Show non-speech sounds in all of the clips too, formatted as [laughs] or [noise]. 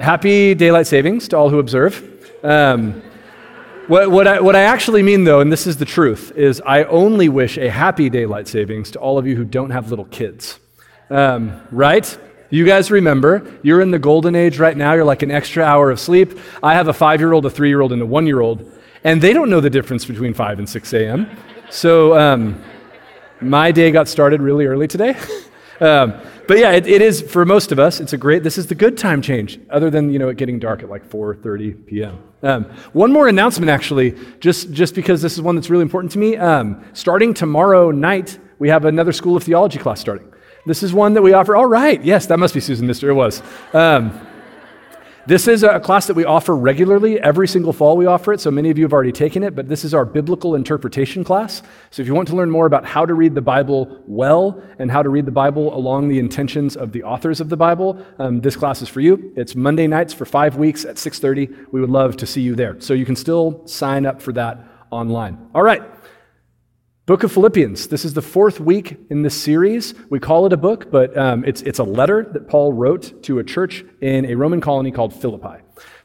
happy daylight savings to all who observe. Um, what, what, I, what I actually mean, though, and this is the truth, is I only wish a happy daylight savings to all of you who don't have little kids. Um, right? You guys remember, you're in the golden age right now. You're like an extra hour of sleep. I have a five year old, a three year old, and a one year old, and they don't know the difference between 5 and 6 a.m. So um, my day got started really early today. [laughs] um, but yeah, it, it is for most of us. It's a great. This is the good time change, other than you know it getting dark at like 4:30 p.m. Um, one more announcement, actually, just just because this is one that's really important to me. Um, starting tomorrow night, we have another School of Theology class starting. This is one that we offer. All right, yes, that must be Susan Mister. It was. Um, this is a class that we offer regularly. Every single fall we offer it, so many of you have already taken it, but this is our biblical interpretation class. So if you want to learn more about how to read the Bible well and how to read the Bible along the intentions of the authors of the Bible, um, this class is for you. It's Monday nights for five weeks at 6.30. We would love to see you there. So you can still sign up for that online. All right. Book of Philippians. This is the fourth week in this series. We call it a book, but um, it's, it's a letter that Paul wrote to a church in a Roman colony called Philippi.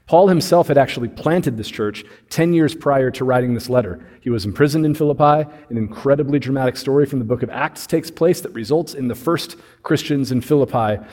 Paul himself had actually planted this church 10 years prior to writing this letter. He was imprisoned in Philippi. An incredibly dramatic story from the book of Acts takes place that results in the first Christians in Philippi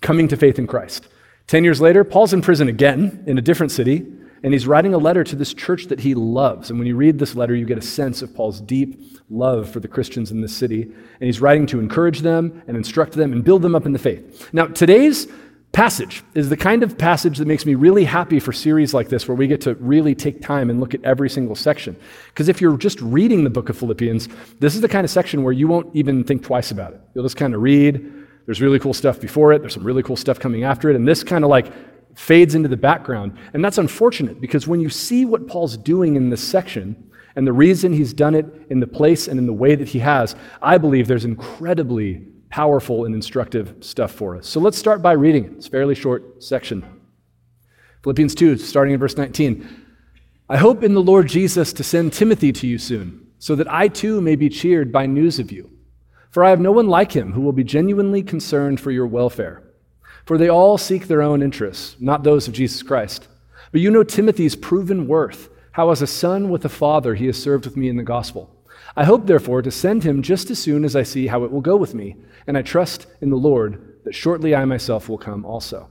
coming to faith in Christ. 10 years later, Paul's in prison again in a different city, and he's writing a letter to this church that he loves. And when you read this letter, you get a sense of Paul's deep love for the Christians in this city. And he's writing to encourage them and instruct them and build them up in the faith. Now, today's passage is the kind of passage that makes me really happy for series like this where we get to really take time and look at every single section. Because if you're just reading the book of Philippians, this is the kind of section where you won't even think twice about it. You'll just kind of read. There's really cool stuff before it, there's some really cool stuff coming after it, and this kind of like fades into the background. And that's unfortunate because when you see what Paul's doing in this section and the reason he's done it in the place and in the way that he has, I believe there's incredibly powerful and instructive stuff for us. So let's start by reading it. It's a fairly short section. Philippians 2, starting in verse 19. I hope in the Lord Jesus to send Timothy to you soon, so that I too may be cheered by news of you. For I have no one like him who will be genuinely concerned for your welfare. For they all seek their own interests, not those of Jesus Christ. But you know Timothy's proven worth, how as a son with a father he has served with me in the gospel. I hope, therefore, to send him just as soon as I see how it will go with me, and I trust in the Lord that shortly I myself will come also.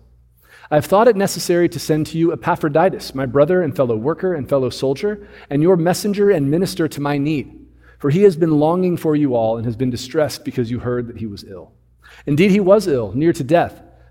I have thought it necessary to send to you Epaphroditus, my brother and fellow worker and fellow soldier, and your messenger and minister to my need. For he has been longing for you all and has been distressed because you heard that he was ill. Indeed, he was ill, near to death.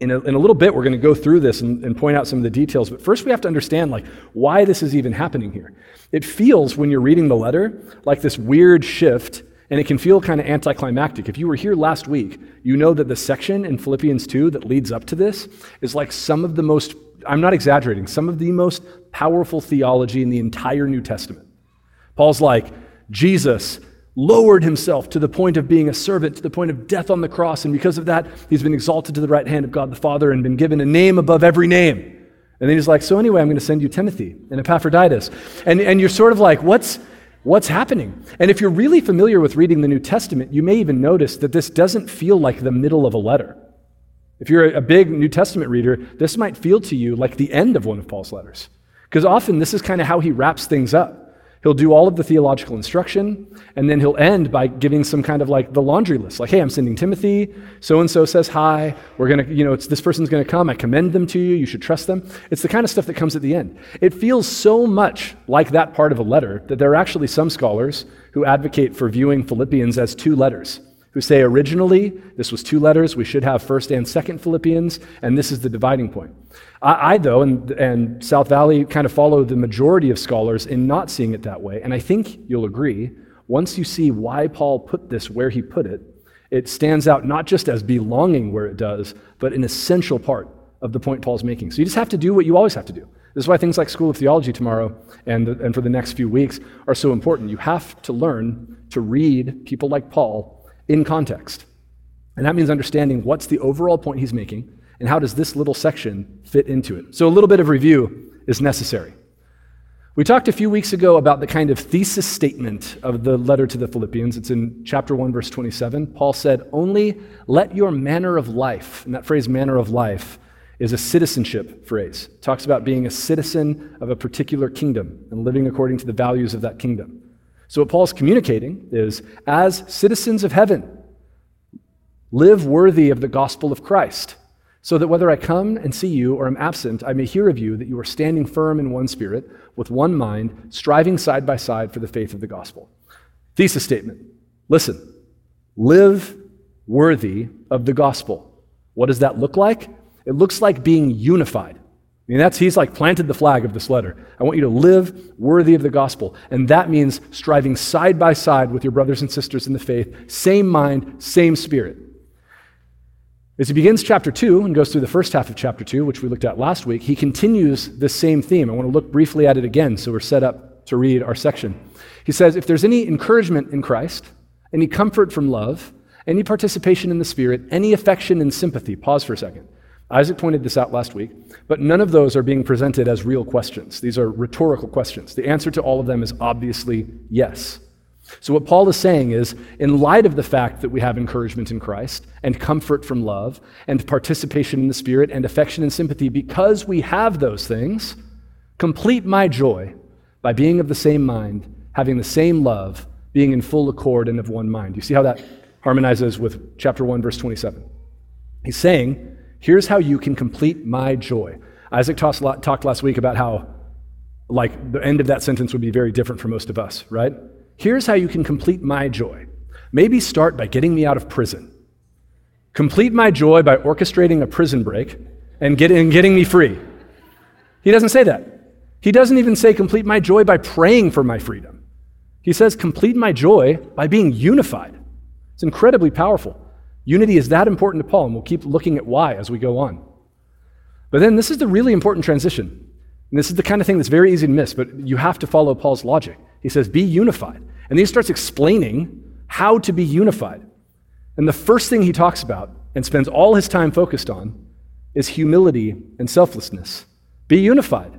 in a, in a little bit, we're going to go through this and, and point out some of the details. But first, we have to understand like why this is even happening here. It feels when you're reading the letter like this weird shift, and it can feel kind of anticlimactic. If you were here last week, you know that the section in Philippians 2 that leads up to this is like some of the most, I'm not exaggerating, some of the most powerful theology in the entire New Testament. Paul's like, Jesus lowered himself to the point of being a servant, to the point of death on the cross. And because of that, he's been exalted to the right hand of God the Father and been given a name above every name. And then he's like, So anyway, I'm going to send you Timothy and Epaphroditus. And, and you're sort of like, What's, what's happening? And if you're really familiar with reading the New Testament, you may even notice that this doesn't feel like the middle of a letter. If you're a big New Testament reader, this might feel to you like the end of one of Paul's letters. Because often this is kind of how he wraps things up. He'll do all of the theological instruction, and then he'll end by giving some kind of like the laundry list. Like, hey, I'm sending Timothy. So and so says hi. We're going to, you know, it's, this person's going to come. I commend them to you. You should trust them. It's the kind of stuff that comes at the end. It feels so much like that part of a letter that there are actually some scholars who advocate for viewing Philippians as two letters who say originally this was two letters, we should have first and second Philippians, and this is the dividing point. I, I, though, and, and South Valley kind of follow the majority of scholars in not seeing it that way, and I think you'll agree, once you see why Paul put this where he put it, it stands out not just as belonging where it does, but an essential part of the point Paul's making. So you just have to do what you always have to do. This is why things like School of Theology tomorrow and, and for the next few weeks are so important. You have to learn to read people like Paul in context. And that means understanding what's the overall point he's making and how does this little section fit into it. So a little bit of review is necessary. We talked a few weeks ago about the kind of thesis statement of the letter to the Philippians. It's in chapter 1, verse 27. Paul said, Only let your manner of life, and that phrase, manner of life, is a citizenship phrase. It talks about being a citizen of a particular kingdom and living according to the values of that kingdom. So, what Paul's communicating is as citizens of heaven, live worthy of the gospel of Christ so that whether I come and see you or am absent, I may hear of you that you are standing firm in one spirit, with one mind, striving side by side for the faith of the gospel. Thesis statement Listen, live worthy of the gospel. What does that look like? It looks like being unified. I mean, that's, he's like planted the flag of this letter. I want you to live worthy of the gospel. And that means striving side by side with your brothers and sisters in the faith, same mind, same spirit. As he begins chapter 2 and goes through the first half of chapter 2, which we looked at last week, he continues this same theme. I want to look briefly at it again so we're set up to read our section. He says, If there's any encouragement in Christ, any comfort from love, any participation in the Spirit, any affection and sympathy, pause for a second. Isaac pointed this out last week, but none of those are being presented as real questions. These are rhetorical questions. The answer to all of them is obviously yes. So, what Paul is saying is, in light of the fact that we have encouragement in Christ, and comfort from love, and participation in the Spirit, and affection and sympathy, because we have those things, complete my joy by being of the same mind, having the same love, being in full accord and of one mind. You see how that harmonizes with chapter 1, verse 27? He's saying, here's how you can complete my joy. Isaac talked last week about how, like, the end of that sentence would be very different for most of us, right? Here's how you can complete my joy. Maybe start by getting me out of prison. Complete my joy by orchestrating a prison break and, get, and getting me free. He doesn't say that. He doesn't even say, complete my joy by praying for my freedom. He says, complete my joy by being unified. It's incredibly powerful. Unity is that important to Paul, and we'll keep looking at why as we go on. But then this is the really important transition. And this is the kind of thing that's very easy to miss, but you have to follow Paul's logic. He says, Be unified. And then he starts explaining how to be unified. And the first thing he talks about and spends all his time focused on is humility and selflessness. Be unified.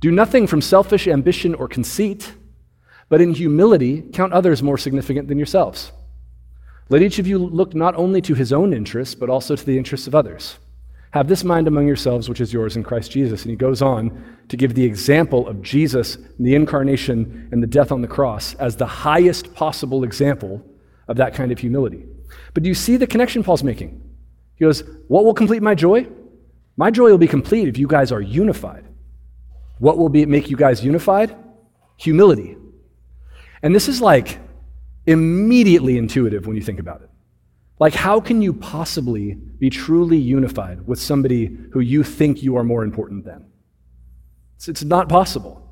Do nothing from selfish ambition or conceit, but in humility count others more significant than yourselves. Let each of you look not only to his own interests, but also to the interests of others. Have this mind among yourselves, which is yours in Christ Jesus. And he goes on to give the example of Jesus, the incarnation, and the death on the cross as the highest possible example of that kind of humility. But do you see the connection Paul's making? He goes, What will complete my joy? My joy will be complete if you guys are unified. What will be, make you guys unified? Humility. And this is like immediately intuitive when you think about it. Like, how can you possibly be truly unified with somebody who you think you are more important than? It's, it's not possible.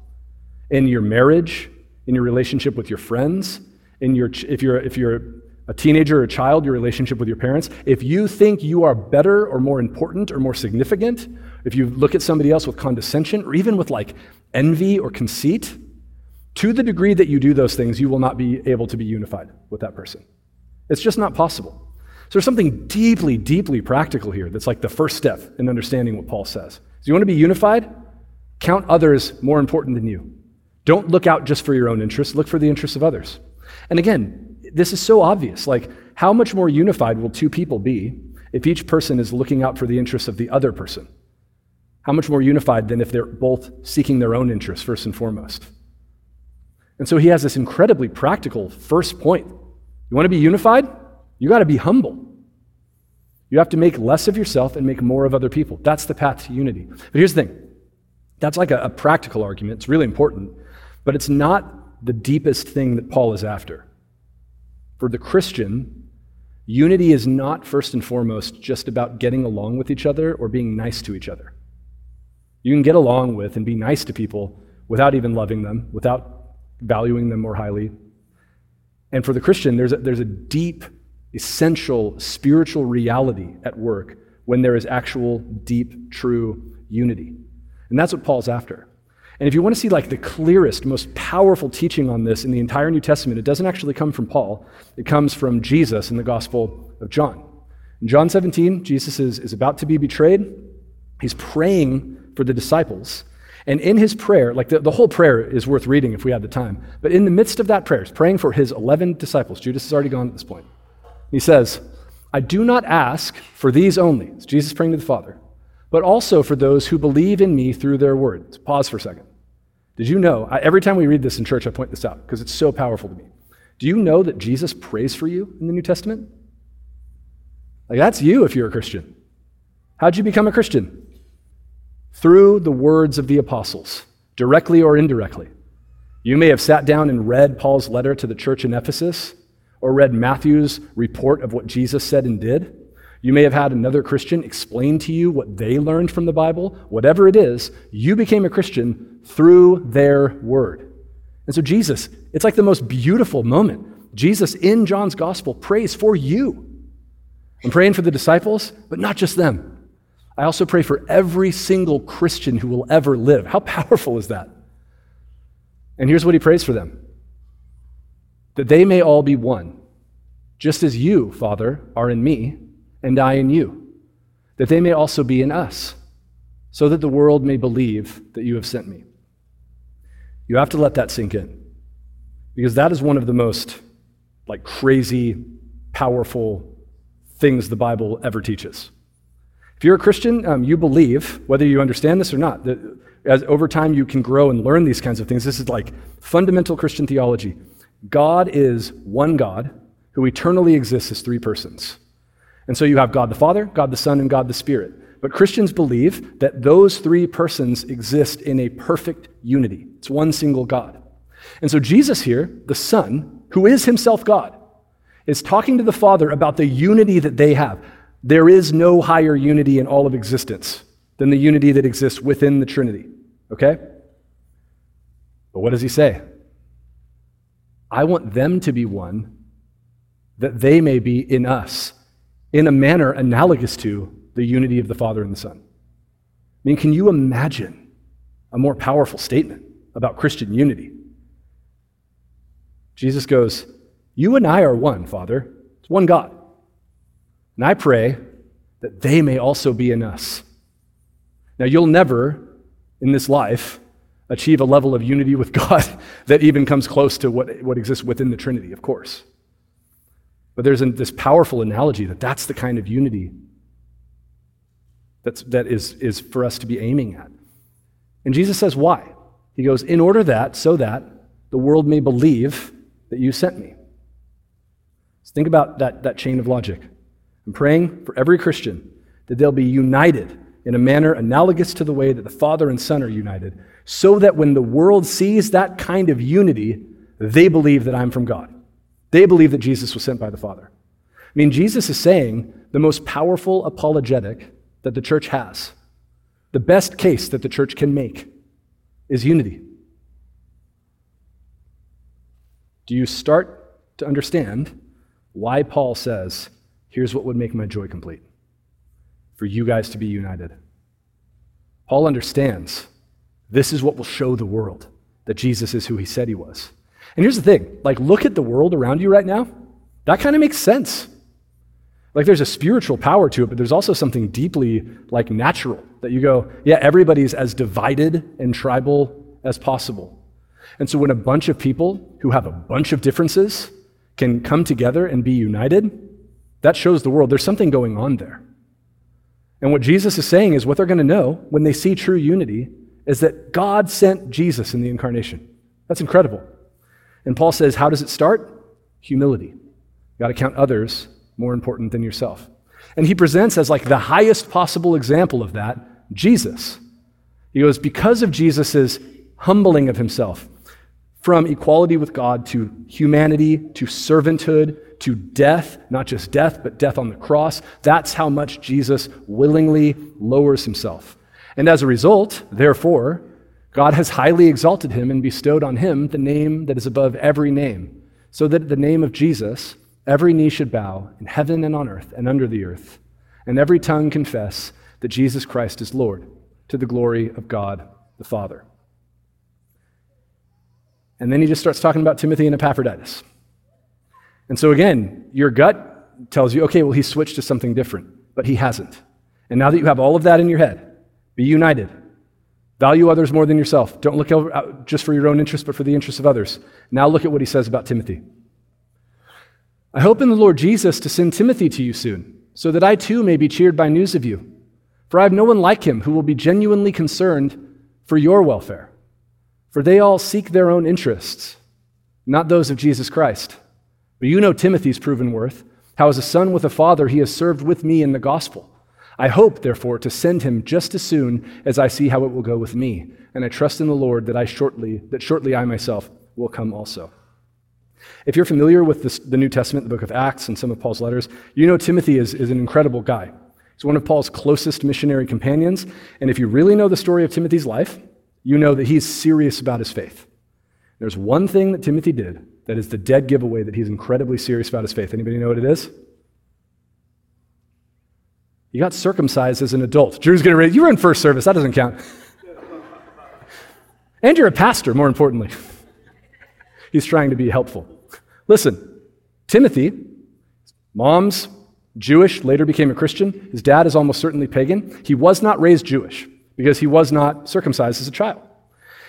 In your marriage, in your relationship with your friends, in your, if, you're, if you're a teenager or a child, your relationship with your parents, if you think you are better or more important or more significant, if you look at somebody else with condescension or even with like envy or conceit, to the degree that you do those things, you will not be able to be unified with that person. It's just not possible. So there's something deeply, deeply practical here that's like the first step in understanding what Paul says. So you want to be unified? Count others more important than you. Don't look out just for your own interests, look for the interests of others. And again, this is so obvious. Like, how much more unified will two people be if each person is looking out for the interests of the other person? How much more unified than if they're both seeking their own interests first and foremost? And so he has this incredibly practical first point. You want to be unified? You got to be humble. You have to make less of yourself and make more of other people. That's the path to unity. But here's the thing that's like a, a practical argument. It's really important, but it's not the deepest thing that Paul is after. For the Christian, unity is not first and foremost just about getting along with each other or being nice to each other. You can get along with and be nice to people without even loving them, without valuing them more highly. And for the Christian, there's a, there's a deep essential spiritual reality at work when there is actual, deep, true unity. And that's what Paul's after. And if you want to see like the clearest, most powerful teaching on this in the entire New Testament, it doesn't actually come from Paul. It comes from Jesus in the Gospel of John. In John 17, Jesus is, is about to be betrayed. He's praying for the disciples. And in his prayer, like the, the whole prayer is worth reading if we had the time, but in the midst of that prayer, he's praying for his 11 disciples. Judas is already gone at this point. He says, I do not ask for these only. It's Jesus praying to the Father, but also for those who believe in me through their word. pause for a second. Did you know? I, every time we read this in church, I point this out because it's so powerful to me. Do you know that Jesus prays for you in the New Testament? Like, that's you if you're a Christian. How'd you become a Christian? Through the words of the apostles, directly or indirectly. You may have sat down and read Paul's letter to the church in Ephesus, or read Matthew's report of what Jesus said and did. You may have had another Christian explain to you what they learned from the Bible. Whatever it is, you became a Christian through their word. And so, Jesus, it's like the most beautiful moment. Jesus in John's gospel prays for you. I'm praying for the disciples, but not just them. I also pray for every single Christian who will ever live. How powerful is that? And here's what he prays for them that they may all be one, just as you, Father, are in me, and I in you, that they may also be in us, so that the world may believe that you have sent me. You have to let that sink in, because that is one of the most like crazy, powerful things the Bible ever teaches. If you're a Christian, um, you believe, whether you understand this or not, that as over time you can grow and learn these kinds of things. This is like fundamental Christian theology. God is one God who eternally exists as three persons. And so you have God the Father, God the Son, and God the Spirit. But Christians believe that those three persons exist in a perfect unity. It's one single God. And so Jesus here, the Son, who is himself God, is talking to the Father about the unity that they have. There is no higher unity in all of existence than the unity that exists within the Trinity. Okay? But what does he say? I want them to be one that they may be in us in a manner analogous to the unity of the Father and the Son. I mean, can you imagine a more powerful statement about Christian unity? Jesus goes, You and I are one, Father. It's one God. And I pray that they may also be in us. Now, you'll never in this life achieve a level of unity with [laughs] God that even comes close to what, what exists within the Trinity, of course. But there's an, this powerful analogy that that's the kind of unity that's, that is, is for us to be aiming at. And Jesus says, why? He goes, in order that, so that the world may believe that you sent me. So think about that, that chain of logic. I'm praying for every Christian that they'll be united in a manner analogous to the way that the Father and Son are united, so that when the world sees that kind of unity, they believe that I'm from God. They believe that Jesus was sent by the Father. I mean, Jesus is saying the most powerful apologetic that the church has, the best case that the church can make, is unity. Do you start to understand why Paul says Here's what would make my joy complete for you guys to be united. Paul understands this is what will show the world that Jesus is who he said he was. And here's the thing like, look at the world around you right now. That kind of makes sense. Like, there's a spiritual power to it, but there's also something deeply, like, natural that you go, yeah, everybody's as divided and tribal as possible. And so, when a bunch of people who have a bunch of differences can come together and be united, that shows the world there's something going on there. And what Jesus is saying is what they're going to know when they see true unity is that God sent Jesus in the incarnation. That's incredible. And Paul says, how does it start? Humility. You got to count others more important than yourself. And he presents as like the highest possible example of that Jesus. He goes, because of Jesus' humbling of himself from equality with God to humanity to servanthood to death, not just death, but death on the cross. That's how much Jesus willingly lowers himself. And as a result, therefore, God has highly exalted him and bestowed on him the name that is above every name, so that at the name of Jesus, every knee should bow in heaven and on earth and under the earth, and every tongue confess that Jesus Christ is Lord, to the glory of God the Father. And then he just starts talking about Timothy and Epaphroditus. And so again, your gut tells you, okay, well, he switched to something different, but he hasn't. And now that you have all of that in your head, be united. Value others more than yourself. Don't look out just for your own interest, but for the interests of others. Now look at what he says about Timothy. I hope in the Lord Jesus to send Timothy to you soon, so that I too may be cheered by news of you. For I have no one like him who will be genuinely concerned for your welfare. For they all seek their own interests, not those of Jesus Christ. But you know Timothy's proven worth, how as a son with a father he has served with me in the gospel. I hope, therefore, to send him just as soon as I see how it will go with me, and I trust in the Lord that I shortly that shortly I myself will come also. If you're familiar with this, the New Testament, the book of Acts, and some of Paul's letters, you know Timothy is, is an incredible guy. He's one of Paul's closest missionary companions, and if you really know the story of Timothy's life, you know that he's serious about his faith. There's one thing that Timothy did that is the dead giveaway that he's incredibly serious about his faith. Anybody know what it is? You got circumcised as an adult. Drew's going to raise, you were in first service, that doesn't count. [laughs] and you're a pastor, more importantly. [laughs] He's trying to be helpful. Listen, Timothy, mom's Jewish, later became a Christian. His dad is almost certainly pagan. He was not raised Jewish because he was not circumcised as a child.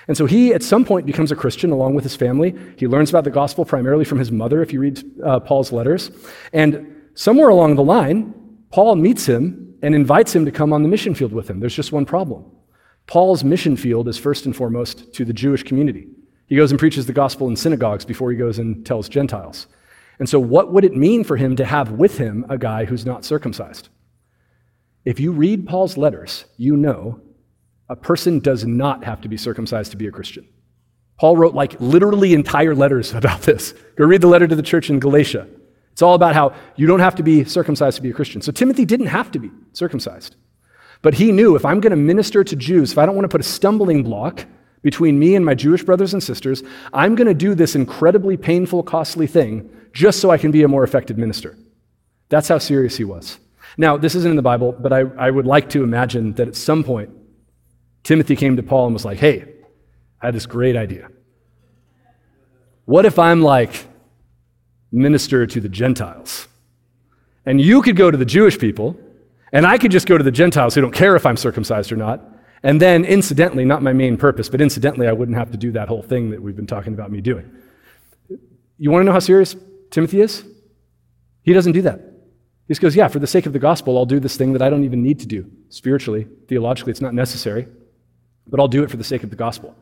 And so he, at some point, becomes a Christian along with his family. He learns about the gospel primarily from his mother, if you read uh, Paul's letters. And somewhere along the line, Paul meets him and invites him to come on the mission field with him. There's just one problem. Paul's mission field is first and foremost to the Jewish community. He goes and preaches the gospel in synagogues before he goes and tells Gentiles. And so, what would it mean for him to have with him a guy who's not circumcised? If you read Paul's letters, you know a person does not have to be circumcised to be a Christian. Paul wrote like literally entire letters [laughs] about this. Go read the letter to the church in Galatia. It's all about how you don't have to be circumcised to be a Christian. So Timothy didn't have to be circumcised. But he knew if I'm going to minister to Jews, if I don't want to put a stumbling block between me and my Jewish brothers and sisters, I'm going to do this incredibly painful, costly thing just so I can be a more effective minister. That's how serious he was. Now, this isn't in the Bible, but I, I would like to imagine that at some point, Timothy came to Paul and was like, hey, I had this great idea. What if I'm like minister to the Gentiles? And you could go to the Jewish people, and I could just go to the Gentiles who don't care if I'm circumcised or not. And then, incidentally, not my main purpose, but incidentally, I wouldn't have to do that whole thing that we've been talking about me doing. You want to know how serious Timothy is? He doesn't do that. He just goes, Yeah, for the sake of the gospel, I'll do this thing that I don't even need to do. Spiritually, theologically, it's not necessary, but I'll do it for the sake of the gospel.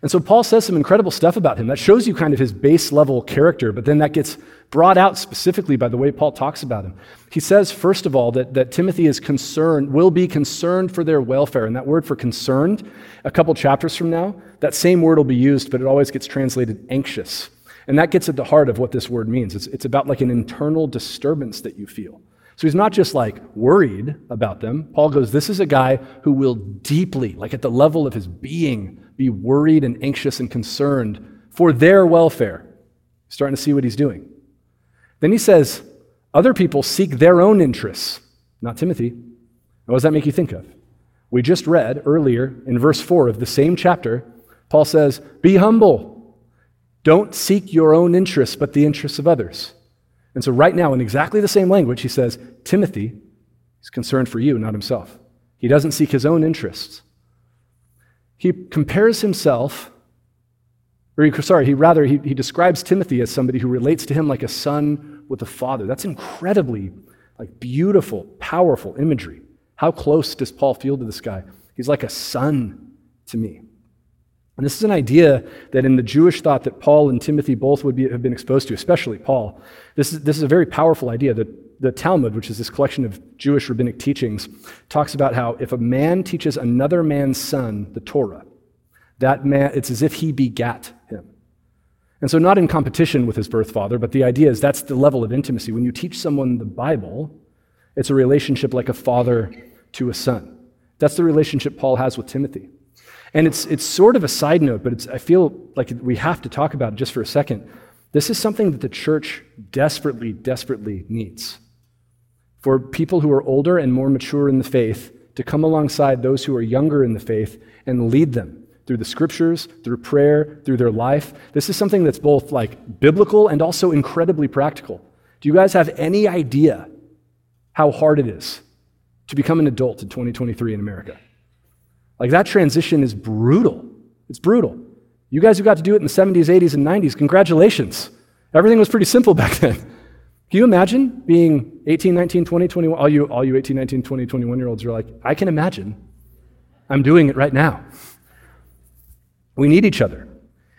And so Paul says some incredible stuff about him. That shows you kind of his base level character, but then that gets brought out specifically by the way Paul talks about him. He says, first of all, that, that Timothy is concerned, will be concerned for their welfare. And that word for concerned, a couple chapters from now, that same word will be used, but it always gets translated anxious. And that gets at the heart of what this word means. It's, it's about like an internal disturbance that you feel. So he's not just like worried about them. Paul goes, This is a guy who will deeply, like at the level of his being, be worried and anxious and concerned for their welfare. Starting to see what he's doing. Then he says, Other people seek their own interests, not Timothy. What does that make you think of? We just read earlier in verse 4 of the same chapter, Paul says, Be humble. Don't seek your own interests, but the interests of others. And so, right now, in exactly the same language, he says, Timothy is concerned for you, not himself. He doesn't seek his own interests. He compares himself, or he, sorry, he rather, he, he describes Timothy as somebody who relates to him like a son with a father. That's incredibly like beautiful, powerful imagery. How close does Paul feel to this guy? He's like a son to me. And this is an idea that in the Jewish thought that Paul and Timothy both would be, have been exposed to, especially Paul. This is, this is a very powerful idea. that the Talmud, which is this collection of Jewish rabbinic teachings, talks about how if a man teaches another man's son the Torah, that man, it's as if he begat him. And so, not in competition with his birth father, but the idea is that's the level of intimacy. When you teach someone the Bible, it's a relationship like a father to a son. That's the relationship Paul has with Timothy. And it's, it's sort of a side note, but I feel like we have to talk about it just for a second. This is something that the church desperately, desperately needs. For people who are older and more mature in the faith to come alongside those who are younger in the faith and lead them through the scriptures, through prayer, through their life. This is something that's both like biblical and also incredibly practical. Do you guys have any idea how hard it is to become an adult in 2023 in America? Like that transition is brutal. It's brutal. You guys who got to do it in the 70s, 80s, and 90s, congratulations. Everything was pretty simple [laughs] back then. Can you imagine being 18, 19, 20, 21? All you, all you 18, 19, 20, 21 year olds are like, I can imagine. I'm doing it right now. We need each other.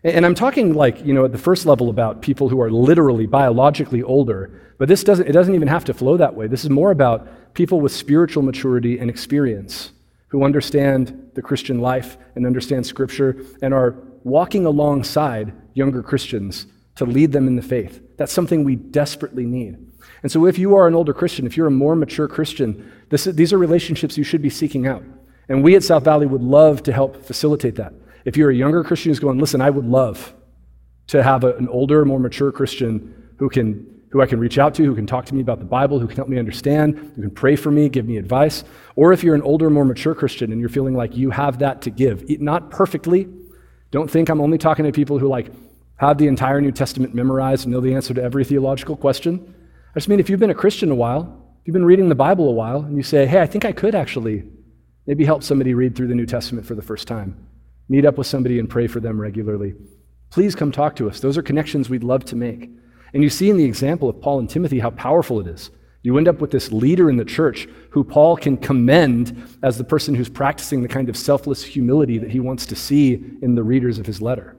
And I'm talking like, you know, at the first level about people who are literally biologically older, but this doesn't, it doesn't even have to flow that way. This is more about people with spiritual maturity and experience who understand the Christian life and understand Scripture and are walking alongside younger Christians to lead them in the faith. That's something we desperately need. And so, if you are an older Christian, if you're a more mature Christian, this, these are relationships you should be seeking out. And we at South Valley would love to help facilitate that. If you're a younger Christian who's going, listen, I would love to have a, an older, more mature Christian who can who I can reach out to, who can talk to me about the Bible, who can help me understand, who can pray for me, give me advice. Or if you're an older, more mature Christian and you're feeling like you have that to give, not perfectly. Don't think I'm only talking to people who like have the entire New Testament memorized and know the answer to every theological question. I just mean if you've been a Christian a while, if you've been reading the Bible a while, and you say, hey, I think I could actually maybe help somebody read through the New Testament for the first time, meet up with somebody and pray for them regularly. Please come talk to us. Those are connections we'd love to make. And you see in the example of Paul and Timothy how powerful it is. You end up with this leader in the church who Paul can commend as the person who's practicing the kind of selfless humility that he wants to see in the readers of his letter.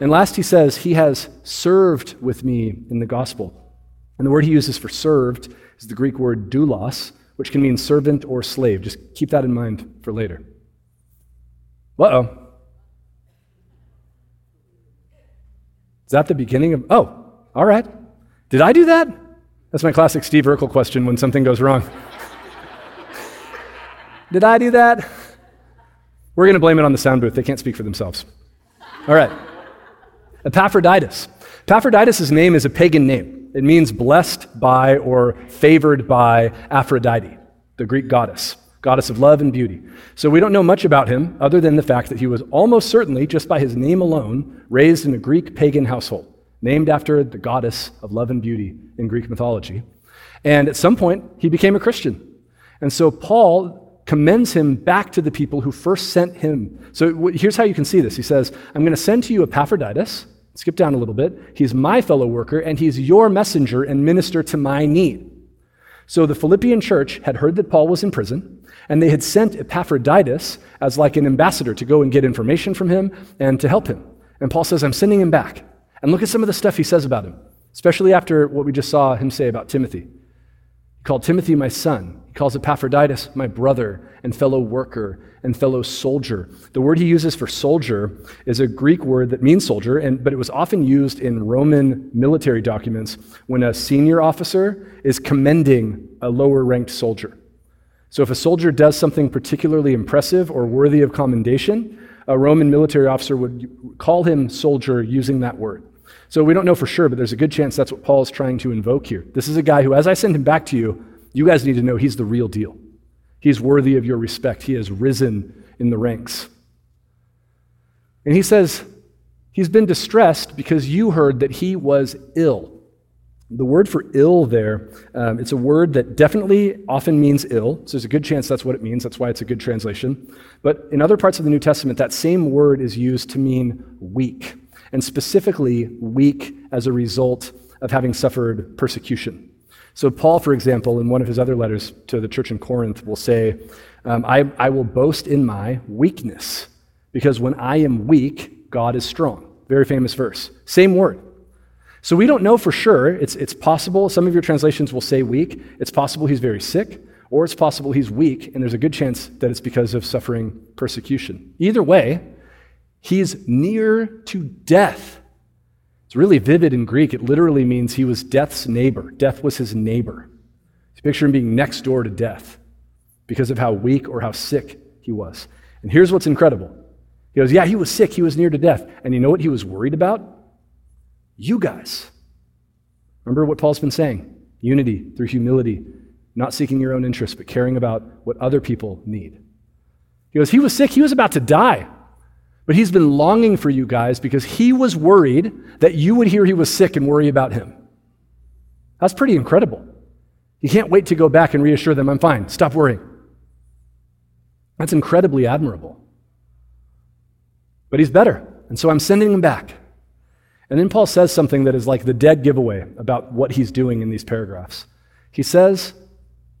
And last, he says, He has served with me in the gospel. And the word he uses for served is the Greek word doulos, which can mean servant or slave. Just keep that in mind for later. Uh oh. Is that the beginning of. Oh, all right. Did I do that? That's my classic Steve Urkel question when something goes wrong. Did I do that? We're going to blame it on the sound booth. They can't speak for themselves. All right. Epaphroditus. Epaphroditus' name is a pagan name. It means blessed by or favored by Aphrodite, the Greek goddess, goddess of love and beauty. So we don't know much about him other than the fact that he was almost certainly, just by his name alone, raised in a Greek pagan household named after the goddess of love and beauty in Greek mythology. And at some point, he became a Christian. And so Paul commends him back to the people who first sent him. So here's how you can see this. He says, I'm going to send to you Epaphroditus. Skip down a little bit. He's my fellow worker, and he's your messenger and minister to my need. So the Philippian church had heard that Paul was in prison, and they had sent Epaphroditus as like an ambassador to go and get information from him and to help him. And Paul says, I'm sending him back. And look at some of the stuff he says about him, especially after what we just saw him say about Timothy. He called Timothy my son. He calls Epaphroditus my brother and fellow worker and fellow soldier. The word he uses for soldier is a Greek word that means soldier, and, but it was often used in Roman military documents when a senior officer is commending a lower ranked soldier. So if a soldier does something particularly impressive or worthy of commendation, a Roman military officer would call him soldier using that word. So we don't know for sure, but there's a good chance that's what Paul is trying to invoke here. This is a guy who, as I send him back to you, you guys need to know he's the real deal. He's worthy of your respect. He has risen in the ranks. And he says, He's been distressed because you heard that he was ill. The word for ill there, um, it's a word that definitely often means ill. So there's a good chance that's what it means. That's why it's a good translation. But in other parts of the New Testament, that same word is used to mean weak and specifically weak as a result of having suffered persecution. So, Paul, for example, in one of his other letters to the church in Corinth, will say, um, I, I will boast in my weakness, because when I am weak, God is strong. Very famous verse. Same word. So, we don't know for sure. It's, it's possible, some of your translations will say weak. It's possible he's very sick, or it's possible he's weak, and there's a good chance that it's because of suffering persecution. Either way, He's near to death. It's really vivid in Greek. It literally means he was death's neighbor. Death was his neighbor. Picture him being next door to death because of how weak or how sick he was. And here's what's incredible. He goes, Yeah, he was sick. He was near to death. And you know what he was worried about? You guys. Remember what Paul's been saying unity through humility, not seeking your own interests, but caring about what other people need. He goes, He was sick. He was about to die. But he's been longing for you guys because he was worried that you would hear he was sick and worry about him. That's pretty incredible. He can't wait to go back and reassure them, I'm fine, stop worrying. That's incredibly admirable. But he's better, and so I'm sending him back. And then Paul says something that is like the dead giveaway about what he's doing in these paragraphs. He says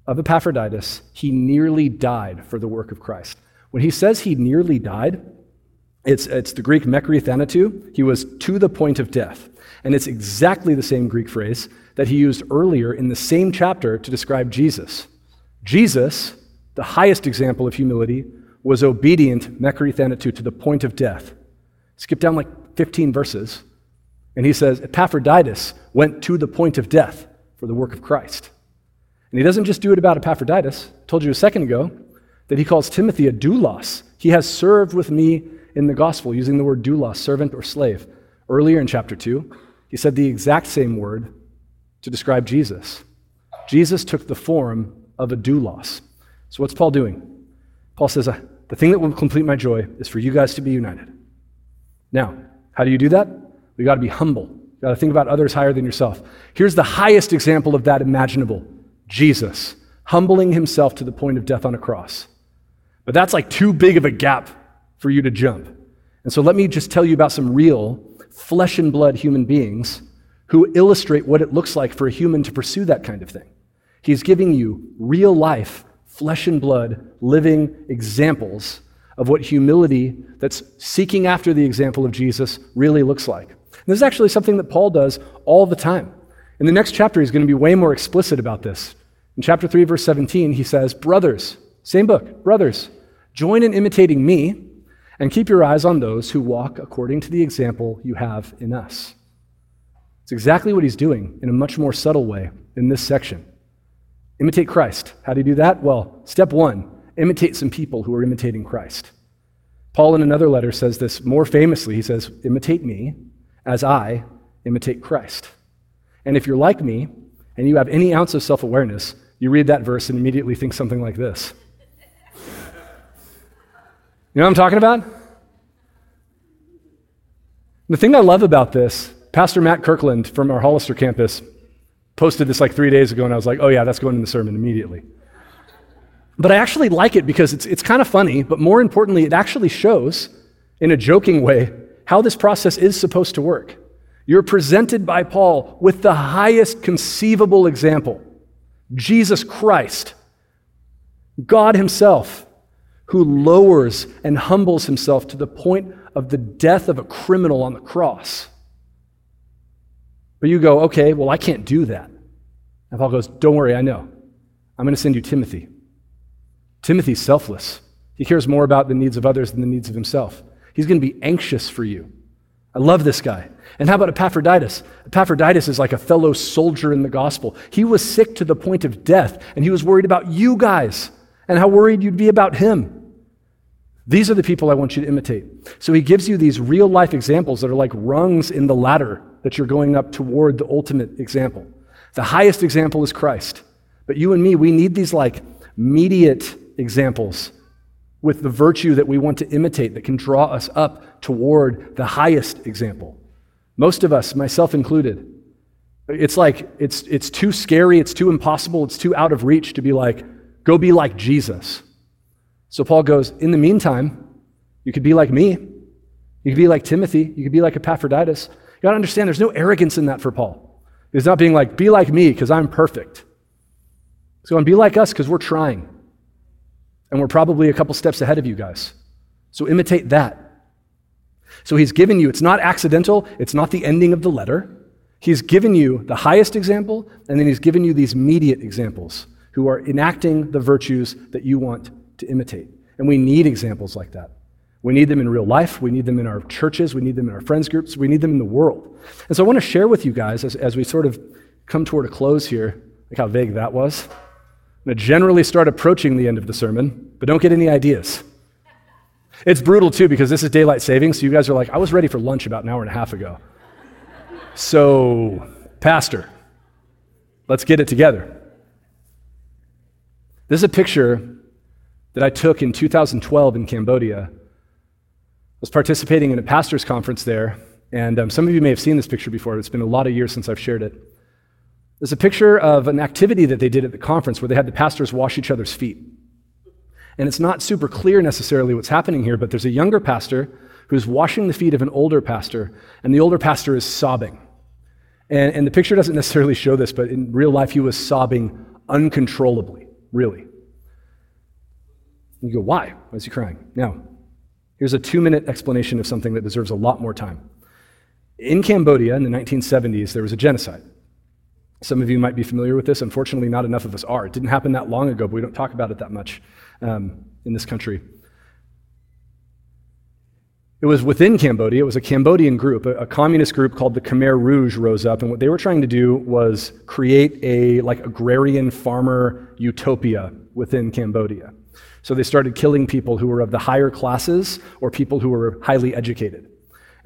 of Epaphroditus, he nearly died for the work of Christ. When he says he nearly died, it's, it's the Greek mekri thanatu. He was to the point of death. And it's exactly the same Greek phrase that he used earlier in the same chapter to describe Jesus. Jesus, the highest example of humility, was obedient, mekri thanatu, to the point of death. Skip down like 15 verses, and he says, Epaphroditus went to the point of death for the work of Christ. And he doesn't just do it about Epaphroditus. I told you a second ago that he calls Timothy a doulos. He has served with me in the gospel, using the word doulos, servant or slave. Earlier in chapter 2, he said the exact same word to describe Jesus. Jesus took the form of a doulos. So, what's Paul doing? Paul says, uh, The thing that will complete my joy is for you guys to be united. Now, how do you do that? We got to be humble. You got to think about others higher than yourself. Here's the highest example of that imaginable Jesus, humbling himself to the point of death on a cross. But that's like too big of a gap for you to jump. And so let me just tell you about some real flesh and blood human beings who illustrate what it looks like for a human to pursue that kind of thing. He's giving you real life, flesh and blood, living examples of what humility that's seeking after the example of Jesus really looks like. And this is actually something that Paul does all the time. In the next chapter, he's going to be way more explicit about this. In chapter 3, verse 17, he says, Brothers, same book, brothers, join in imitating me and keep your eyes on those who walk according to the example you have in us. It's exactly what he's doing in a much more subtle way in this section. Imitate Christ. How do you do that? Well, step one imitate some people who are imitating Christ. Paul, in another letter, says this more famously. He says, Imitate me as I imitate Christ. And if you're like me and you have any ounce of self awareness, you read that verse and immediately think something like this. You know what I'm talking about? The thing I love about this Pastor Matt Kirkland from our Hollister campus posted this like three days ago, and I was like, oh, yeah, that's going in the sermon immediately. But I actually like it because it's, it's kind of funny, but more importantly, it actually shows, in a joking way, how this process is supposed to work. You're presented by Paul with the highest conceivable example Jesus Christ, God Himself, who lowers and humbles Himself to the point of the death of a criminal on the cross. But you go, okay, well, I can't do that. And Paul goes, don't worry, I know. I'm going to send you Timothy. Timothy's selfless. He cares more about the needs of others than the needs of himself. He's going to be anxious for you. I love this guy. And how about Epaphroditus? Epaphroditus is like a fellow soldier in the gospel. He was sick to the point of death, and he was worried about you guys and how worried you'd be about him. These are the people I want you to imitate. So he gives you these real life examples that are like rungs in the ladder that you're going up toward the ultimate example. The highest example is Christ. But you and me, we need these like immediate examples with the virtue that we want to imitate that can draw us up toward the highest example. Most of us, myself included, it's like it's, it's too scary, it's too impossible, it's too out of reach to be like, go be like Jesus. So Paul goes, in the meantime, you could be like me. You could be like Timothy. You could be like Epaphroditus. You got to understand there's no arrogance in that for Paul. He's not being like, be like me because I'm perfect. He's going, be like us because we're trying. And we're probably a couple steps ahead of you guys. So imitate that. So he's given you, it's not accidental, it's not the ending of the letter. He's given you the highest example, and then he's given you these immediate examples who are enacting the virtues that you want to imitate. And we need examples like that. We need them in real life. We need them in our churches. We need them in our friends groups. We need them in the world. And so I want to share with you guys as, as we sort of come toward a close here, like how vague that was. I'm going to generally start approaching the end of the sermon, but don't get any ideas. It's brutal too because this is daylight savings. So you guys are like, I was ready for lunch about an hour and a half ago. So, Pastor, let's get it together. This is a picture that I took in 2012 in Cambodia I was participating in a pastor's conference there, and um, some of you may have seen this picture before. It's been a lot of years since I've shared it. There's a picture of an activity that they did at the conference where they had the pastors wash each other's feet. And it's not super clear necessarily what's happening here, but there's a younger pastor who's washing the feet of an older pastor, and the older pastor is sobbing. And, and the picture doesn't necessarily show this, but in real life, he was sobbing uncontrollably, really. You go, why? Why is he crying? Now, here's a two minute explanation of something that deserves a lot more time. In Cambodia in the 1970s, there was a genocide. Some of you might be familiar with this. Unfortunately, not enough of us are. It didn't happen that long ago, but we don't talk about it that much um, in this country. It was within Cambodia, it was a Cambodian group, a, a, communist group called the Khmer Rouge rose up, and what they were trying to do was create a like agrarian farmer utopia within Cambodia. So they started killing people who were of the higher classes or people who were highly educated.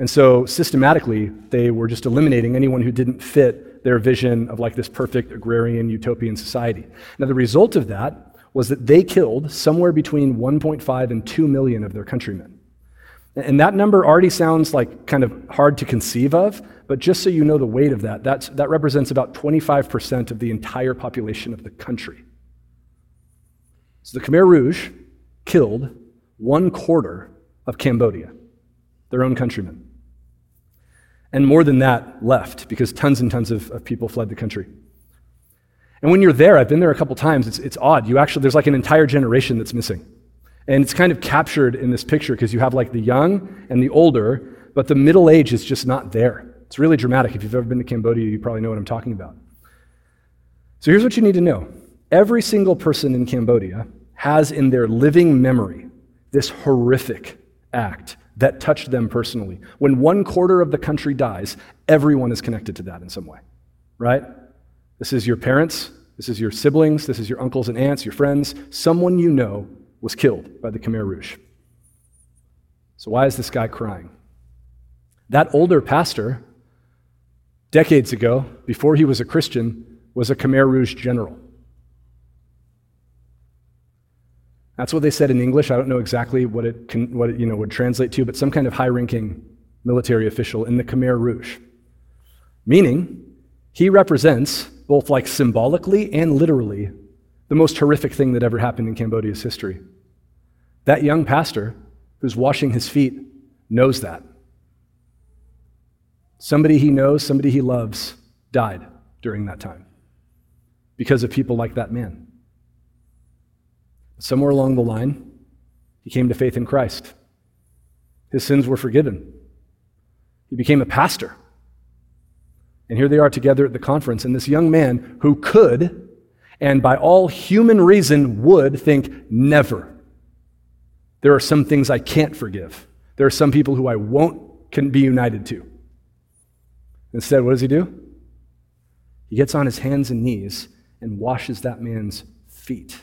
And so systematically, they were just eliminating anyone who didn't fit their vision of like this perfect agrarian utopian society. Now, the result of that was that they killed somewhere between 1.5 and 2 million of their countrymen. And that number already sounds like kind of hard to conceive of, but just so you know the weight of that, that's, that represents about 25% of the entire population of the country. So the Khmer Rouge killed one quarter of Cambodia, their own countrymen. And more than that left because tons and tons of, of people fled the country. And when you're there, I've been there a couple times, it's, it's odd. You actually, there's like an entire generation that's missing. And it's kind of captured in this picture because you have like the young and the older, but the middle age is just not there. It's really dramatic. If you've ever been to Cambodia, you probably know what I'm talking about. So here's what you need to know every single person in Cambodia has in their living memory this horrific act that touched them personally. When one quarter of the country dies, everyone is connected to that in some way, right? This is your parents, this is your siblings, this is your uncles and aunts, your friends. Someone you know was killed by the Khmer Rouge. So, why is this guy crying? That older pastor, decades ago, before he was a Christian, was a Khmer Rouge general. That's what they said in English. I don't know exactly what it, can, what it you know, would translate to, but some kind of high ranking military official in the Khmer Rouge. Meaning, he represents, both like symbolically and literally, the most horrific thing that ever happened in Cambodia's history. That young pastor who's washing his feet knows that. Somebody he knows, somebody he loves, died during that time because of people like that man. Somewhere along the line, he came to faith in Christ. His sins were forgiven. He became a pastor. And here they are together at the conference, and this young man who could, and by all human reason would, think, never. There are some things I can't forgive. There are some people who I won't can be united to. Instead, what does he do? He gets on his hands and knees and washes that man's feet.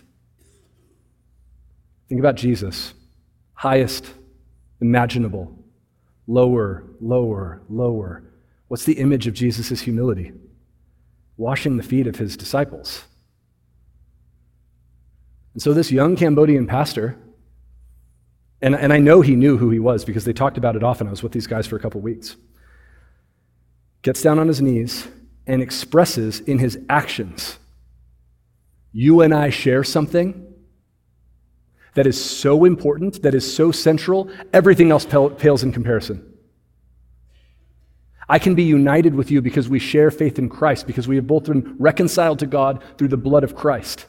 Think about Jesus, highest imaginable, lower, lower, lower. What's the image of Jesus' humility? Washing the feet of his disciples. And so, this young Cambodian pastor, and, and I know he knew who he was because they talked about it often. I was with these guys for a couple weeks. Gets down on his knees and expresses in his actions you and I share something that is so important, that is so central, everything else pales in comparison. I can be united with you because we share faith in Christ, because we have both been reconciled to God through the blood of Christ.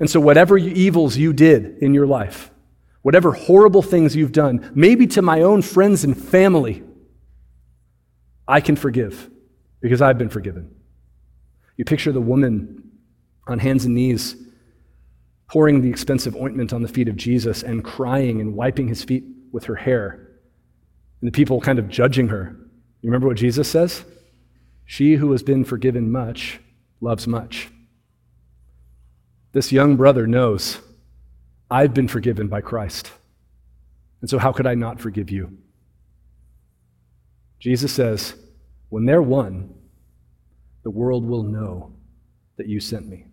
And so, whatever evils you did in your life, whatever horrible things you've done, maybe to my own friends and family, I can forgive because I've been forgiven. You picture the woman on hands and knees pouring the expensive ointment on the feet of Jesus and crying and wiping his feet with her hair. And the people kind of judging her. You remember what Jesus says? She who has been forgiven much loves much. This young brother knows I've been forgiven by Christ. And so, how could I not forgive you? Jesus says, When they're one, the world will know that you sent me.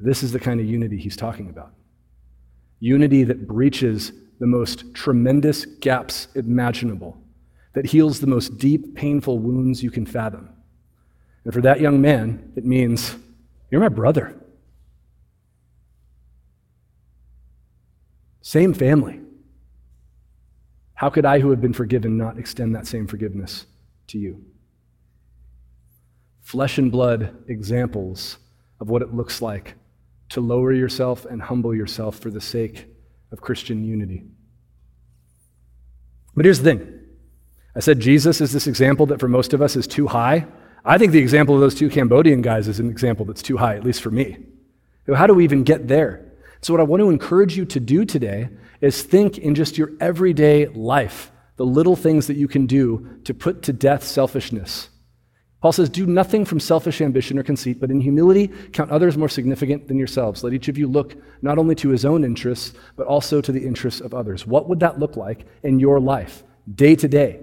This is the kind of unity he's talking about. Unity that breaches the most tremendous gaps imaginable, that heals the most deep, painful wounds you can fathom. And for that young man, it means, You're my brother. Same family. How could I, who have been forgiven, not extend that same forgiveness to you? Flesh and blood examples of what it looks like to lower yourself and humble yourself for the sake of Christian unity. But here's the thing I said Jesus is this example that for most of us is too high. I think the example of those two Cambodian guys is an example that's too high, at least for me. How do we even get there? So, what I want to encourage you to do today is think in just your everyday life, the little things that you can do to put to death selfishness. Paul says, Do nothing from selfish ambition or conceit, but in humility count others more significant than yourselves. Let each of you look not only to his own interests, but also to the interests of others. What would that look like in your life, day to day?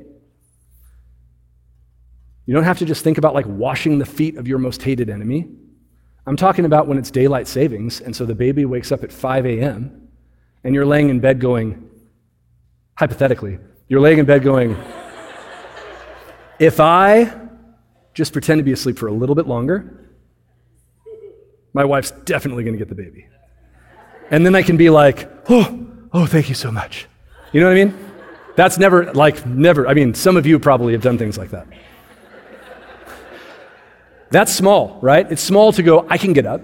You don't have to just think about like washing the feet of your most hated enemy. I'm talking about when it's daylight savings, and so the baby wakes up at 5 a.m., and you're laying in bed going, hypothetically, you're laying in bed going, if I just pretend to be asleep for a little bit longer, my wife's definitely going to get the baby. And then I can be like, oh, oh, thank you so much. You know what I mean? That's never, like, never. I mean, some of you probably have done things like that. That's small, right? It's small to go, I can get up,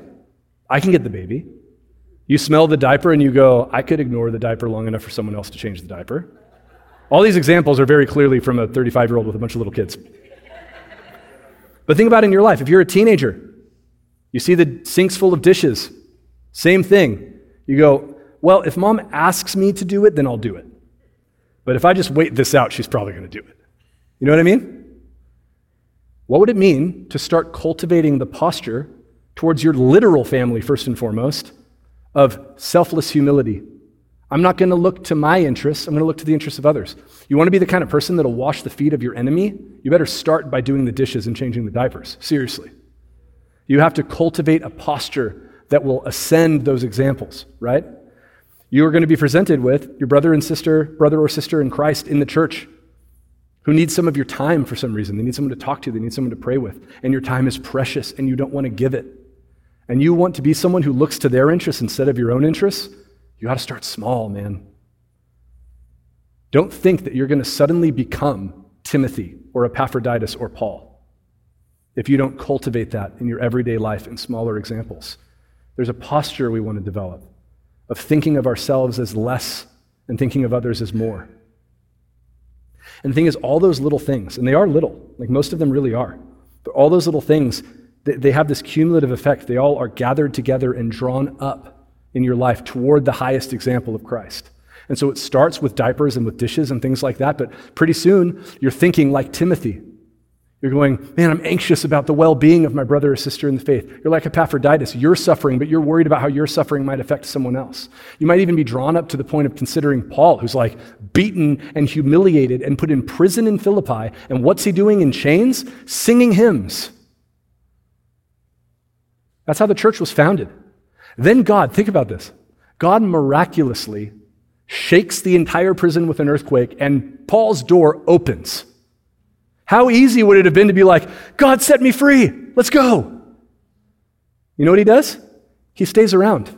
I can get the baby. You smell the diaper and you go, I could ignore the diaper long enough for someone else to change the diaper. All these examples are very clearly from a 35 year old with a bunch of little kids. But think about it in your life. If you're a teenager, you see the sinks full of dishes, same thing. You go, well, if mom asks me to do it, then I'll do it. But if I just wait this out, she's probably going to do it. You know what I mean? What would it mean to start cultivating the posture towards your literal family, first and foremost, of selfless humility? I'm not going to look to my interests, I'm going to look to the interests of others. You want to be the kind of person that'll wash the feet of your enemy? You better start by doing the dishes and changing the diapers. Seriously. You have to cultivate a posture that will ascend those examples, right? You are going to be presented with your brother and sister, brother or sister in Christ in the church who need some of your time for some reason. They need someone to talk to, they need someone to pray with. And your time is precious and you don't want to give it. And you want to be someone who looks to their interests instead of your own interests. You got to start small, man. Don't think that you're going to suddenly become Timothy or Epaphroditus or Paul if you don't cultivate that in your everyday life in smaller examples. There's a posture we want to develop of thinking of ourselves as less and thinking of others as more. And the thing is, all those little things, and they are little, like most of them really are, but all those little things, they have this cumulative effect. They all are gathered together and drawn up in your life toward the highest example of Christ. And so it starts with diapers and with dishes and things like that, but pretty soon you're thinking like Timothy. You're going, man, I'm anxious about the well being of my brother or sister in the faith. You're like Epaphroditus. You're suffering, but you're worried about how your suffering might affect someone else. You might even be drawn up to the point of considering Paul, who's like beaten and humiliated and put in prison in Philippi. And what's he doing in chains? Singing hymns. That's how the church was founded. Then God, think about this God miraculously shakes the entire prison with an earthquake, and Paul's door opens. How easy would it have been to be like, God set me free, let's go? You know what he does? He stays around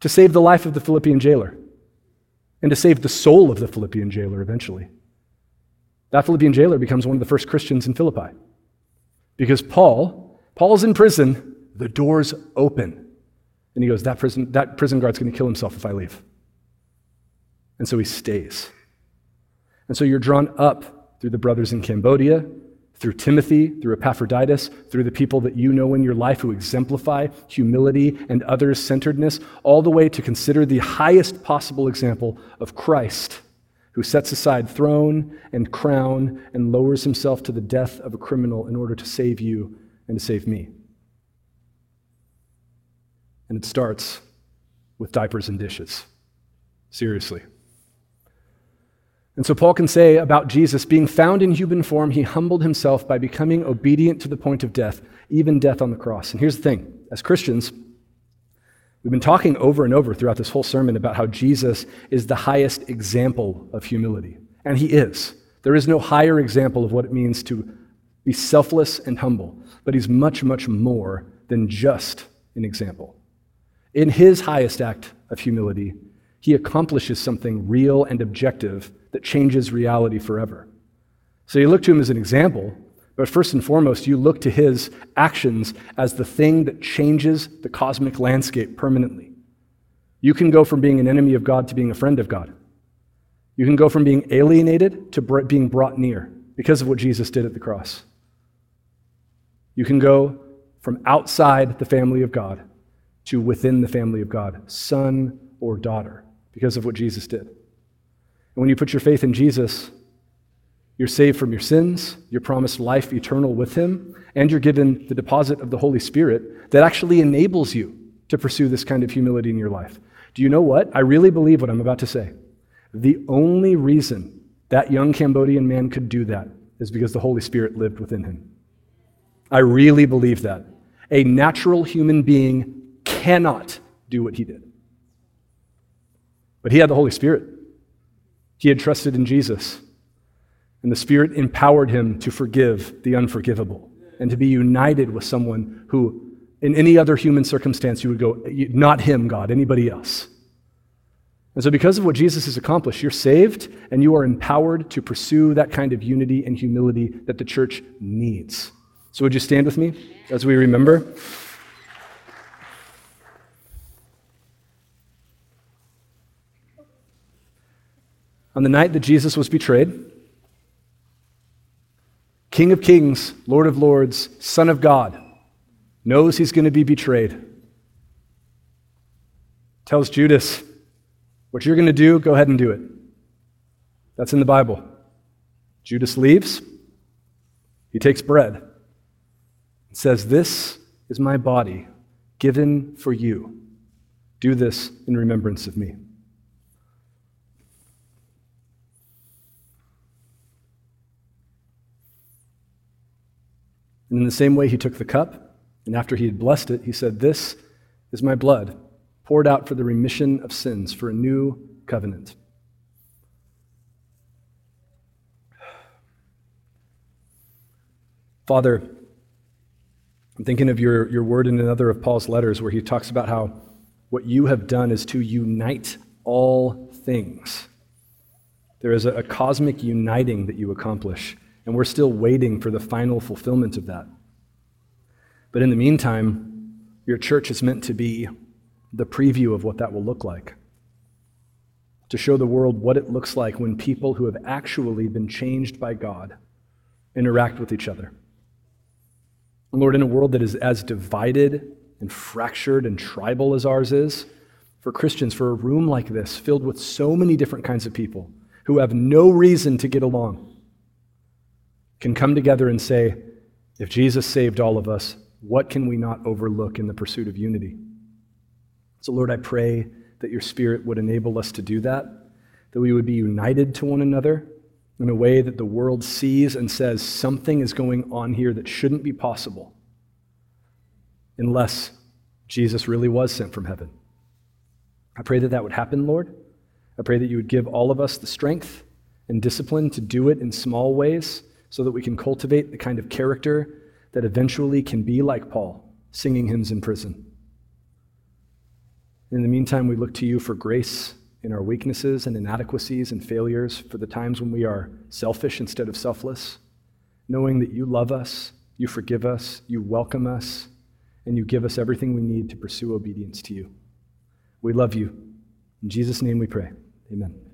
to save the life of the Philippian jailer and to save the soul of the Philippian jailer eventually. That Philippian jailer becomes one of the first Christians in Philippi. Because Paul, Paul's in prison, the doors open. And he goes, That prison, that prison guard's going to kill himself if I leave. And so he stays. And so you're drawn up through the brothers in Cambodia, through Timothy, through Epaphroditus, through the people that you know in your life who exemplify humility and others centeredness, all the way to consider the highest possible example of Christ, who sets aside throne and crown and lowers himself to the death of a criminal in order to save you and to save me. And it starts with diapers and dishes. Seriously. And so Paul can say about Jesus, being found in human form, he humbled himself by becoming obedient to the point of death, even death on the cross. And here's the thing as Christians, We've been talking over and over throughout this whole sermon about how Jesus is the highest example of humility. And he is. There is no higher example of what it means to be selfless and humble, but he's much, much more than just an example. In his highest act of humility, he accomplishes something real and objective that changes reality forever. So you look to him as an example, but first and foremost, you look to his actions as the thing that changes the cosmic landscape permanently. You can go from being an enemy of God to being a friend of God. You can go from being alienated to being brought near because of what Jesus did at the cross. You can go from outside the family of God to within the family of God, son or daughter, because of what Jesus did. And when you put your faith in Jesus, you're saved from your sins, you're promised life eternal with Him, and you're given the deposit of the Holy Spirit that actually enables you to pursue this kind of humility in your life. Do you know what? I really believe what I'm about to say. The only reason that young Cambodian man could do that is because the Holy Spirit lived within him. I really believe that. A natural human being cannot do what he did. But he had the Holy Spirit. He had trusted in Jesus. And the Spirit empowered him to forgive the unforgivable and to be united with someone who, in any other human circumstance, you would go, not him, God, anybody else. And so, because of what Jesus has accomplished, you're saved and you are empowered to pursue that kind of unity and humility that the church needs. So, would you stand with me as we remember? On the night that Jesus was betrayed, King of Kings, Lord of Lords, Son of God, knows he's going to be betrayed. Tells Judas, What you're going to do, go ahead and do it. That's in the Bible. Judas leaves. He takes bread and says, This is my body given for you. Do this in remembrance of me. And in the same way, he took the cup, and after he had blessed it, he said, This is my blood, poured out for the remission of sins, for a new covenant. Father, I'm thinking of your, your word in another of Paul's letters where he talks about how what you have done is to unite all things. There is a, a cosmic uniting that you accomplish and we're still waiting for the final fulfillment of that. But in the meantime, your church is meant to be the preview of what that will look like. To show the world what it looks like when people who have actually been changed by God interact with each other. Lord, in a world that is as divided and fractured and tribal as ours is, for Christians, for a room like this filled with so many different kinds of people who have no reason to get along, can come together and say, if Jesus saved all of us, what can we not overlook in the pursuit of unity? So, Lord, I pray that your Spirit would enable us to do that, that we would be united to one another in a way that the world sees and says something is going on here that shouldn't be possible unless Jesus really was sent from heaven. I pray that that would happen, Lord. I pray that you would give all of us the strength and discipline to do it in small ways so that we can cultivate the kind of character that eventually can be like Paul, singing hymns in prison. In the meantime, we look to you for grace in our weaknesses and inadequacies and failures, for the times when we are selfish instead of selfless, knowing that you love us, you forgive us, you welcome us, and you give us everything we need to pursue obedience to you. We love you. In Jesus' name we pray. Amen.